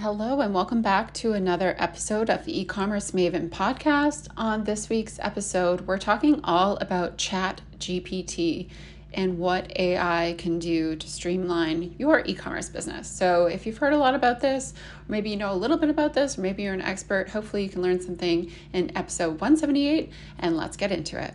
Hello, and welcome back to another episode of the e commerce Maven podcast. On this week's episode, we're talking all about Chat GPT and what AI can do to streamline your e commerce business. So, if you've heard a lot about this, or maybe you know a little bit about this, or maybe you're an expert, hopefully you can learn something in episode 178, and let's get into it.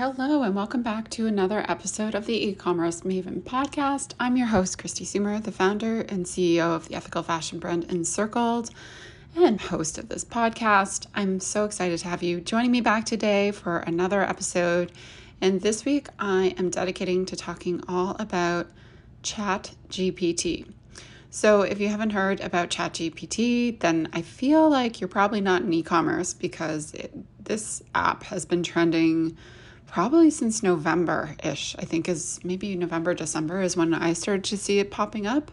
Hello, and welcome back to another episode of the e commerce Maven podcast. I'm your host, Kristi Soomer, the founder and CEO of the ethical fashion brand Encircled and host of this podcast. I'm so excited to have you joining me back today for another episode. And this week, I am dedicating to talking all about Chat GPT. So, if you haven't heard about ChatGPT, then I feel like you're probably not in e commerce because it, this app has been trending probably since November ish. I think is maybe November, December is when I started to see it popping up.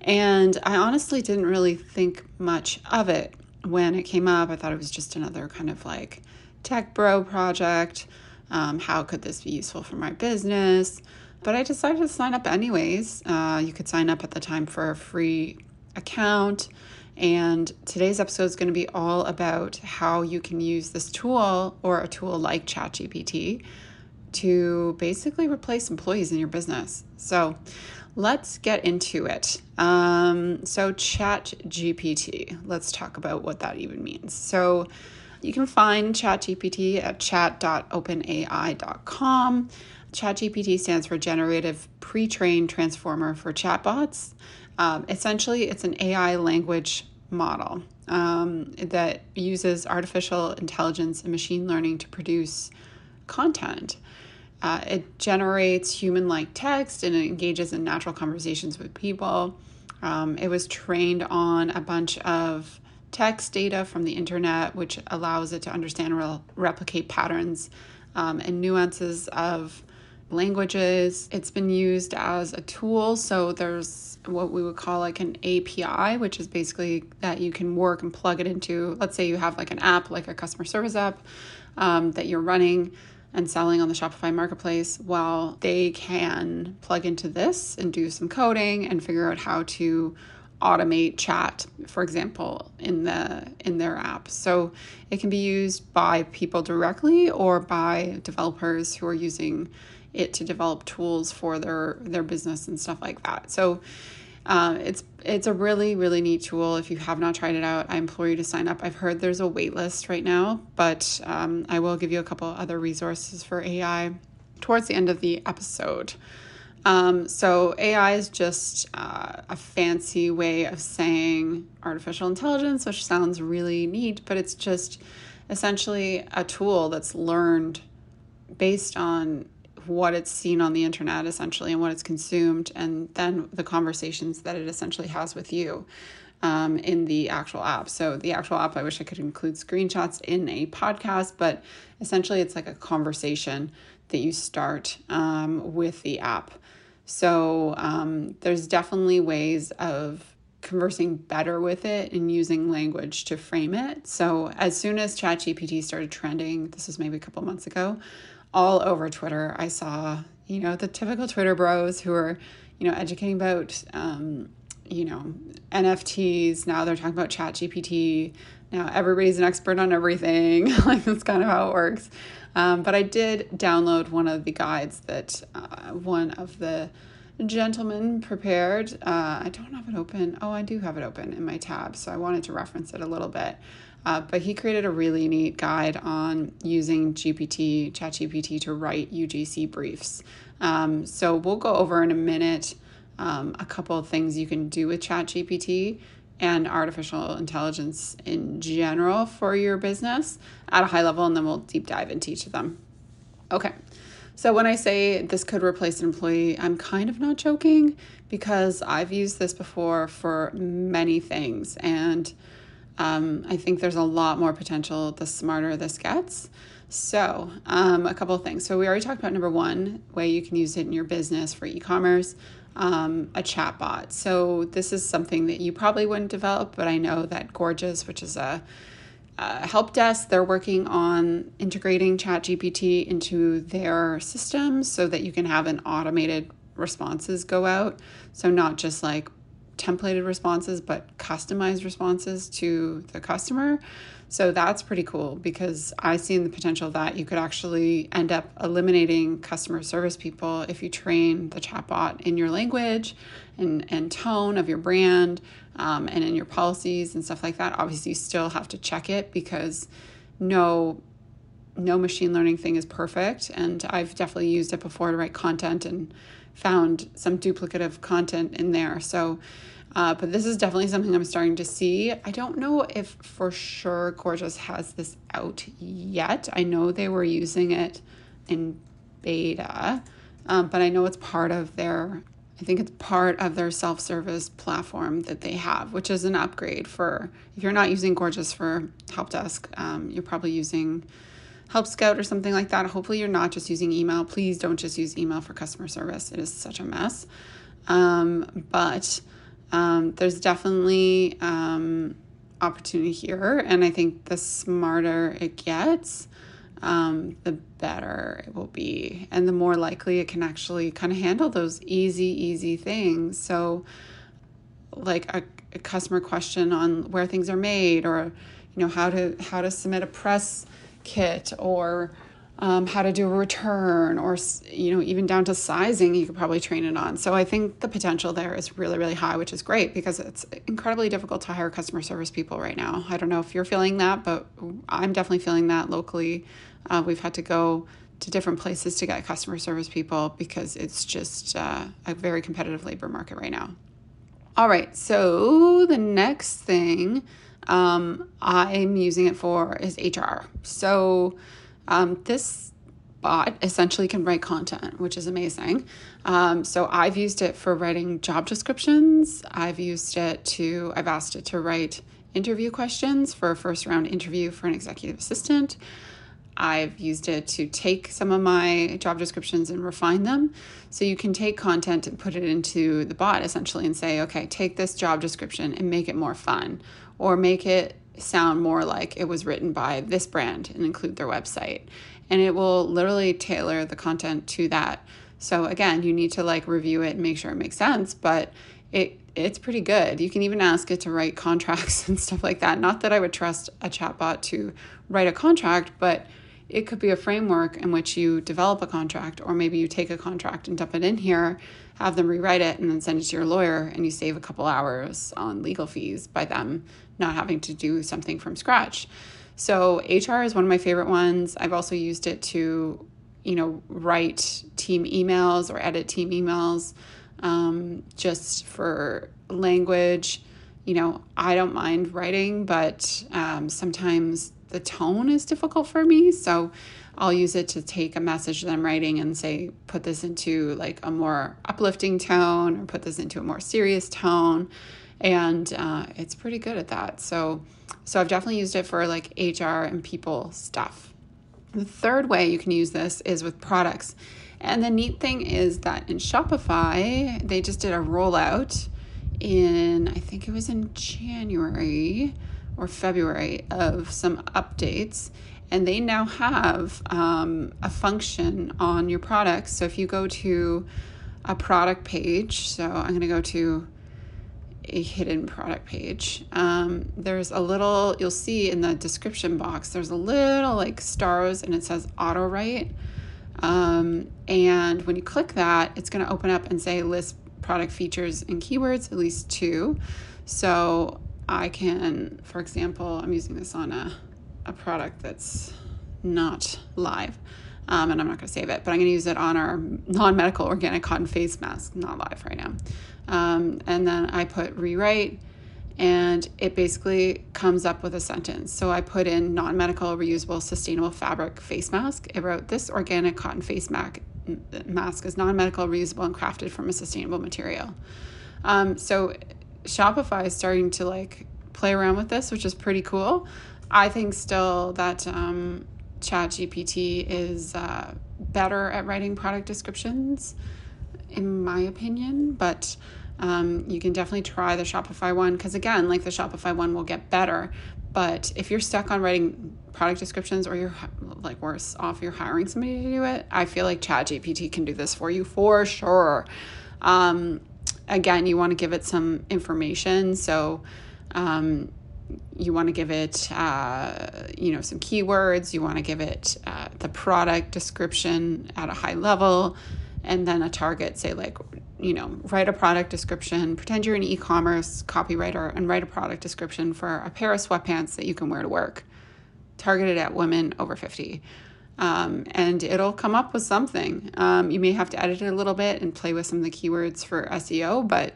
And I honestly didn't really think much of it when it came up. I thought it was just another kind of like tech bro project. Um, how could this be useful for my business? But I decided to sign up anyways. Uh, you could sign up at the time for a free account. And today's episode is going to be all about how you can use this tool or a tool like ChatGPT to basically replace employees in your business. So let's get into it. Um, so, ChatGPT, let's talk about what that even means. So, you can find ChatGPT at chat.openai.com. ChatGPT stands for Generative Pre Trained Transformer for Chatbots. Um, essentially, it's an AI language model um, that uses artificial intelligence and machine learning to produce content. Uh, it generates human like text and it engages in natural conversations with people. Um, it was trained on a bunch of text data from the internet, which allows it to understand and replicate patterns um, and nuances of languages. It's been used as a tool. So there's what we would call like an API, which is basically that you can work and plug it into, let's say you have like an app, like a customer service app um, that you're running and selling on the Shopify marketplace. Well, they can plug into this and do some coding and figure out how to automate chat for example in the in their app so it can be used by people directly or by developers who are using it to develop tools for their their business and stuff like that. So um, it's it's a really really neat tool. If you have not tried it out, I implore you to sign up. I've heard there's a wait list right now, but um, I will give you a couple other resources for AI towards the end of the episode. Um, so AI is just uh, a fancy way of saying artificial intelligence, which sounds really neat, but it's just essentially a tool that's learned based on what it's seen on the internet essentially and what it's consumed, and then the conversations that it essentially has with you um, in the actual app. So, the actual app, I wish I could include screenshots in a podcast, but essentially it's like a conversation that you start um, with the app. So, um, there's definitely ways of conversing better with it and using language to frame it. So, as soon as ChatGPT started trending, this was maybe a couple months ago, all over Twitter. I saw, you know, the typical Twitter bros who are, you know, educating about, um, you know, NFTs. Now they're talking about Chat GPT. Now everybody's an expert on everything. like that's kind of how it works. Um, but I did download one of the guides that uh, one of the gentlemen prepared. Uh, I don't have it open. Oh, I do have it open in my tab. So I wanted to reference it a little bit. Uh, but he created a really neat guide on using GPT, ChatGPT, to write UGC briefs. Um, so we'll go over in a minute um, a couple of things you can do with ChatGPT and artificial intelligence in general for your business at a high level, and then we'll deep dive into each of them. Okay. So, when I say this could replace an employee, I'm kind of not joking because I've used this before for many things. And um, I think there's a lot more potential the smarter this gets. So, um, a couple of things. So, we already talked about number one way you can use it in your business for e commerce, um, a chat bot. So, this is something that you probably wouldn't develop, but I know that Gorgias, which is a, a help desk, they're working on integrating ChatGPT into their systems so that you can have an automated responses go out. So, not just like templated responses, but customized responses to the customer. So that's pretty cool because I see the potential that you could actually end up eliminating customer service people if you train the chatbot in your language and, and tone of your brand um, and in your policies and stuff like that. Obviously, you still have to check it because no no machine learning thing is perfect and I've definitely used it before to write content and found some duplicative content in there. So uh, but this is definitely something I'm starting to see. I don't know if for sure Gorgias has this out yet. I know they were using it in beta, um, but I know it's part of their. I think it's part of their self service platform that they have, which is an upgrade for if you're not using Gorgias for help desk, um, you're probably using Help Scout or something like that. Hopefully, you're not just using email. Please don't just use email for customer service, it is such a mess. Um, but um, there's definitely um, opportunity here. And I think the smarter it gets, um, the better it will be. And the more likely it can actually kind of handle those easy, easy things. So, like a, a customer question on where things are made or you know how to how to submit a press kit or um, how to do a return or you know even down to sizing you could probably train it on. So i think the potential there is really really high which is great because it's incredibly difficult to hire customer service people right now. I don't know if you're feeling that but i'm definitely feeling that locally. Uh, we've had to go to different places to get customer service people because it's just uh, a very competitive labor market right now. All right so the next thing um, i'm using it for is hr so um, this bot essentially can write content, which is amazing. Um, so I've used it for writing job descriptions. I've used it to, I've asked it to write interview questions for a first round interview for an executive assistant. I've used it to take some of my job descriptions and refine them. So you can take content and put it into the bot essentially and say, okay, take this job description and make it more fun or make it sound more like it was written by this brand and include their website. And it will literally tailor the content to that. So again, you need to like review it and make sure it makes sense, but it it's pretty good. You can even ask it to write contracts and stuff like that. Not that I would trust a chatbot to write a contract, but it could be a framework in which you develop a contract, or maybe you take a contract and dump it in here, have them rewrite it, and then send it to your lawyer, and you save a couple hours on legal fees by them not having to do something from scratch. So HR is one of my favorite ones. I've also used it to, you know, write team emails or edit team emails um, just for language. You know, I don't mind writing, but um, sometimes the tone is difficult for me. So I'll use it to take a message that I'm writing and say, put this into like a more uplifting tone or put this into a more serious tone and uh, it's pretty good at that. So, so I've definitely used it for like HR and people stuff. The third way you can use this is with products. And the neat thing is that in Shopify, they just did a rollout in, I think it was in January or February, of some updates. And they now have um, a function on your products. So if you go to a product page, so I'm going to go to a hidden product page. Um, there's a little, you'll see in the description box, there's a little like stars and it says auto write. Um, and when you click that, it's going to open up and say list product features and keywords, at least two. So I can, for example, I'm using this on a, a product that's not live. Um, and I'm not going to save it, but I'm going to use it on our non medical organic cotton face mask, not live right now. Um, and then I put rewrite, and it basically comes up with a sentence. So I put in non medical, reusable, sustainable fabric face mask. It wrote, This organic cotton face mask, mask is non medical, reusable, and crafted from a sustainable material. Um, so Shopify is starting to like play around with this, which is pretty cool. I think still that um, ChatGPT is uh, better at writing product descriptions, in my opinion, but um, you can definitely try the Shopify one because, again, like the Shopify one will get better. But if you're stuck on writing product descriptions or you're like worse off, you're hiring somebody to do it, I feel like ChatGPT can do this for you for sure. Um, again, you want to give it some information. So, um, you want to give it, uh, you know, some keywords. You want to give it uh, the product description at a high level, and then a target. Say like, you know, write a product description. Pretend you're an e-commerce copywriter and write a product description for a pair of sweatpants that you can wear to work, targeted at women over fifty. Um, and it'll come up with something. Um, you may have to edit it a little bit and play with some of the keywords for SEO, but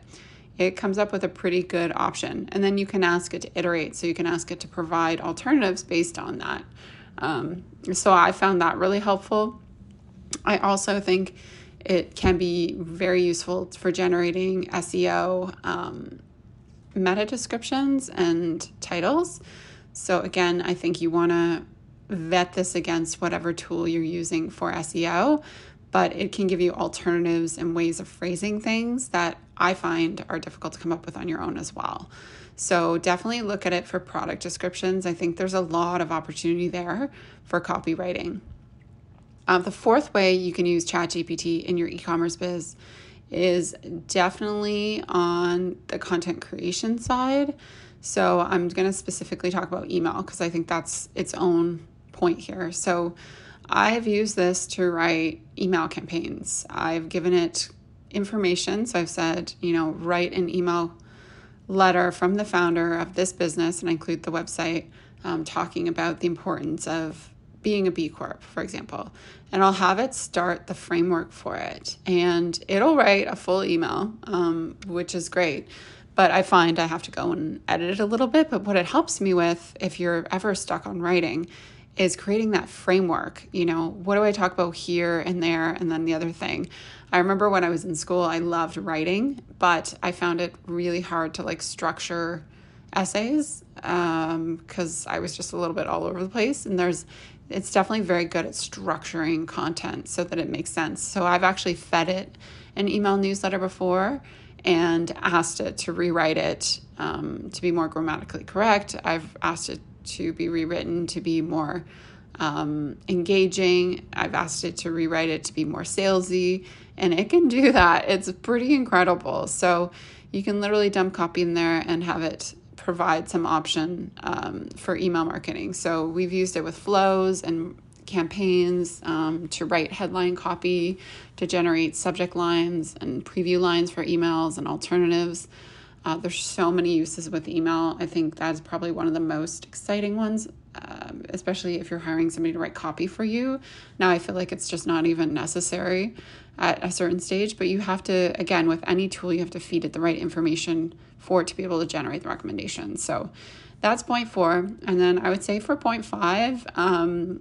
it comes up with a pretty good option. And then you can ask it to iterate. So you can ask it to provide alternatives based on that. Um, so I found that really helpful. I also think it can be very useful for generating SEO um, meta descriptions and titles. So again, I think you want to vet this against whatever tool you're using for SEO but it can give you alternatives and ways of phrasing things that I find are difficult to come up with on your own as well. So definitely look at it for product descriptions. I think there's a lot of opportunity there for copywriting. Uh, the fourth way you can use ChatGPT in your e commerce biz is definitely on the content creation side. So I'm going to specifically talk about email because I think that's its own point here. So I've used this to write email campaigns. I've given it information. So I've said, you know, write an email letter from the founder of this business, and I include the website um, talking about the importance of being a B Corp, for example. And I'll have it start the framework for it. And it'll write a full email, um, which is great. But I find I have to go and edit it a little bit. But what it helps me with, if you're ever stuck on writing, is creating that framework. You know, what do I talk about here and there and then the other thing? I remember when I was in school, I loved writing, but I found it really hard to like structure essays because um, I was just a little bit all over the place. And there's, it's definitely very good at structuring content so that it makes sense. So I've actually fed it an email newsletter before and asked it to rewrite it um, to be more grammatically correct. I've asked it to be rewritten to be more um, engaging. I've asked it to rewrite it to be more salesy, and it can do that. It's pretty incredible. So you can literally dump copy in there and have it provide some option um, for email marketing. So we've used it with flows and campaigns um, to write headline copy, to generate subject lines and preview lines for emails and alternatives. Uh, there's so many uses with email. I think that's probably one of the most exciting ones, um, especially if you're hiring somebody to write copy for you. Now, I feel like it's just not even necessary at a certain stage, but you have to, again, with any tool, you have to feed it the right information for it to be able to generate the recommendations. So that's point four. And then I would say for point five, um,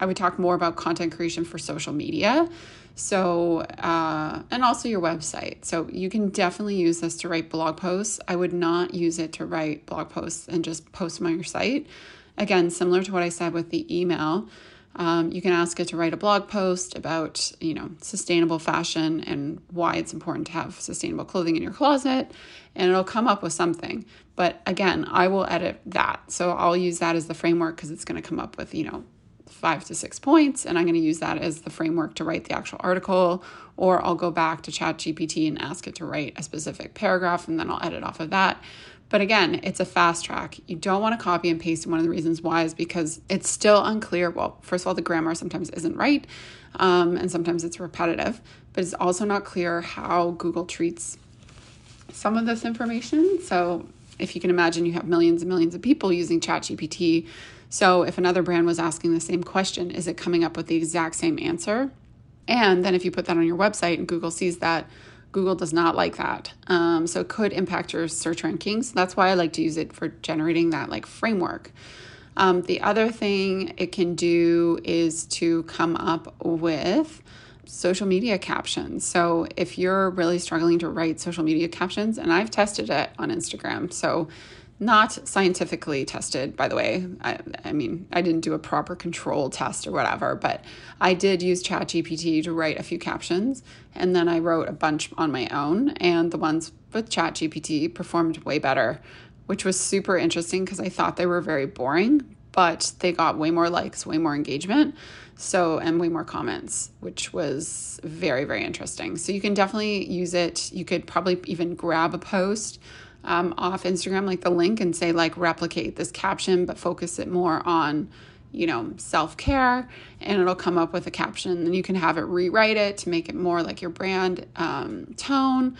I would talk more about content creation for social media. So, uh, and also your website. So, you can definitely use this to write blog posts. I would not use it to write blog posts and just post them on your site. Again, similar to what I said with the email, um, you can ask it to write a blog post about, you know, sustainable fashion and why it's important to have sustainable clothing in your closet, and it'll come up with something. But again, I will edit that. So I'll use that as the framework because it's going to come up with, you know, five to six points, and I'm going to use that as the framework to write the actual article. Or I'll go back to ChatGPT and ask it to write a specific paragraph, and then I'll edit off of that. But again, it's a fast track. You don't want to copy and paste. And one of the reasons why is because it's still unclear. Well, first of all, the grammar sometimes isn't right, um, and sometimes it's repetitive, but it's also not clear how Google treats some of this information. So if you can imagine, you have millions and millions of people using ChatGPT so if another brand was asking the same question, is it coming up with the exact same answer? And then if you put that on your website and Google sees that, Google does not like that. Um, so it could impact your search rankings. That's why I like to use it for generating that like framework. Um, the other thing it can do is to come up with social media captions. So if you're really struggling to write social media captions, and I've tested it on Instagram, so not scientifically tested, by the way. I, I mean, I didn't do a proper control test or whatever, but I did use ChatGPT to write a few captions, and then I wrote a bunch on my own, and the ones with ChatGPT performed way better, which was super interesting because I thought they were very boring, but they got way more likes, way more engagement. So, and way more comments, which was very, very interesting. So, you can definitely use it. You could probably even grab a post um, off Instagram, like the link, and say, like, replicate this caption, but focus it more on, you know, self care, and it'll come up with a caption. And you can have it rewrite it to make it more like your brand um, tone.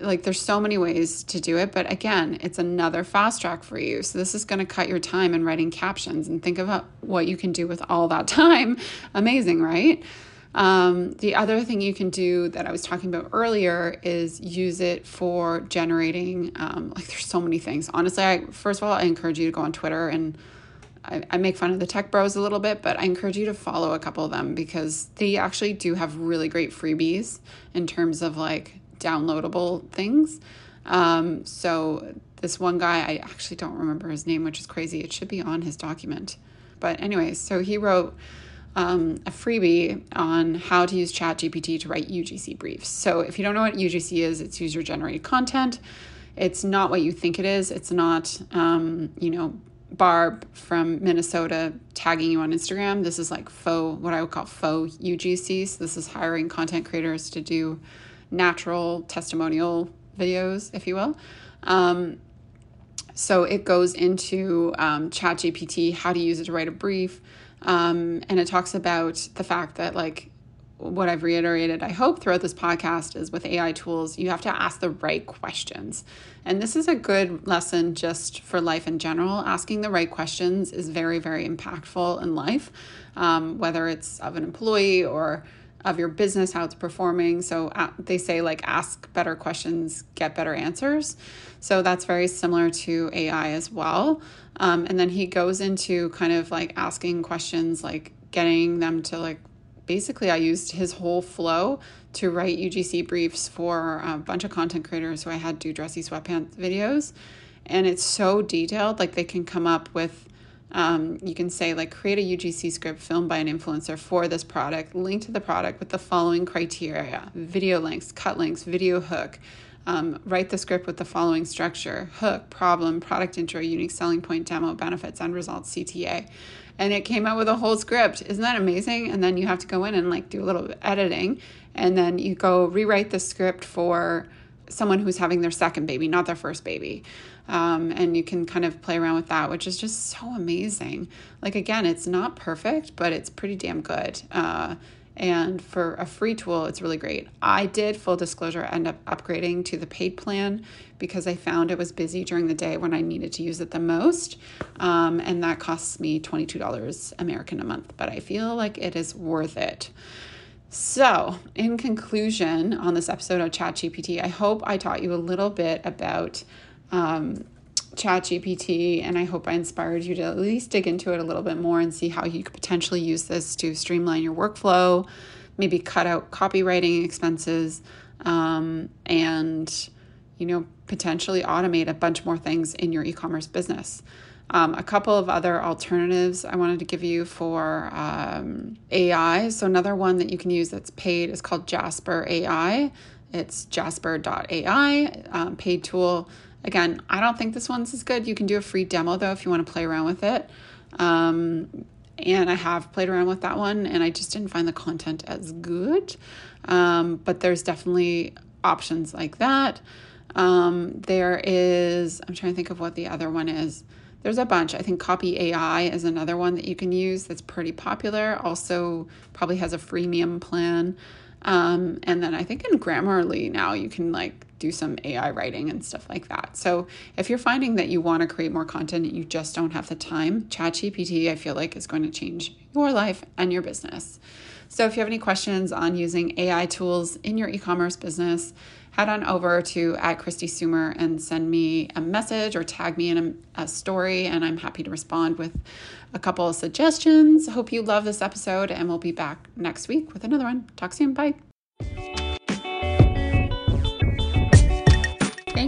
Like there's so many ways to do it but again it's another fast track for you. So this is going to cut your time in writing captions and think about what you can do with all that time. Amazing right um, the other thing you can do that I was talking about earlier is use it for generating. Um, like, there's so many things. Honestly, I first of all, I encourage you to go on Twitter and I, I make fun of the tech bros a little bit, but I encourage you to follow a couple of them because they actually do have really great freebies in terms of like downloadable things. Um, so this one guy, I actually don't remember his name, which is crazy. It should be on his document. But anyways, so he wrote um, a freebie on how to use ChatGPT to write UGC briefs. So if you don't know what UGC is, it's user generated content. It's not what you think it is. It's not, um, you know, Barb from Minnesota tagging you on Instagram. This is like faux, what I would call faux UGC. So this is hiring content creators to do natural testimonial videos, if you will. Um, so it goes into um, ChatGPT, how to use it to write a brief, um, and it talks about the fact that like what I've reiterated, I hope throughout this podcast is with AI tools, you have to ask the right questions. And this is a good lesson just for life in general. Asking the right questions is very, very impactful in life, um, whether it's of an employee or of your business, how it's performing. So uh, they say, like, ask better questions, get better answers. So that's very similar to AI as well. Um, and then he goes into kind of like asking questions, like getting them to, like, basically, I used his whole flow to write UGC briefs for a bunch of content creators who I had do dressy sweatpants videos. And it's so detailed, like, they can come up with um, you can say like create a UGC script filmed by an influencer for this product, link to the product with the following criteria: video links, cut links, video hook. Um, write the script with the following structure: hook, problem, product intro, unique selling point, demo, benefits, end results, CTA. And it came out with a whole script. Isn't that amazing? And then you have to go in and like do a little editing, and then you go rewrite the script for someone who's having their second baby, not their first baby. Um, and you can kind of play around with that, which is just so amazing. Like, again, it's not perfect, but it's pretty damn good. Uh, and for a free tool, it's really great. I did, full disclosure, end up upgrading to the paid plan because I found it was busy during the day when I needed to use it the most. Um, and that costs me $22 American a month, but I feel like it is worth it. So, in conclusion, on this episode of ChatGPT, I hope I taught you a little bit about um, ChatGPT, and I hope I inspired you to at least dig into it a little bit more and see how you could potentially use this to streamline your workflow, maybe cut out copywriting expenses, um, and you know potentially automate a bunch more things in your e-commerce business. Um, a couple of other alternatives I wanted to give you for um, AI. So another one that you can use that's paid is called Jasper AI. It's jasper.ai, um, paid tool. Again, I don't think this one's as good. You can do a free demo though if you want to play around with it. Um, and I have played around with that one and I just didn't find the content as good. Um, but there's definitely options like that. Um, there is, I'm trying to think of what the other one is. There's a bunch. I think Copy AI is another one that you can use that's pretty popular. Also, probably has a freemium plan. Um, and then I think in Grammarly now you can like do some AI writing and stuff like that. So if you're finding that you want to create more content and you just don't have the time, ChatGPT I feel like is going to change your life and your business. So if you have any questions on using AI tools in your e-commerce business, head on over to at Kristi Soomer and send me a message or tag me in a, a story, and I'm happy to respond with a couple of suggestions. Hope you love this episode, and we'll be back next week with another one. Talk soon. Bye.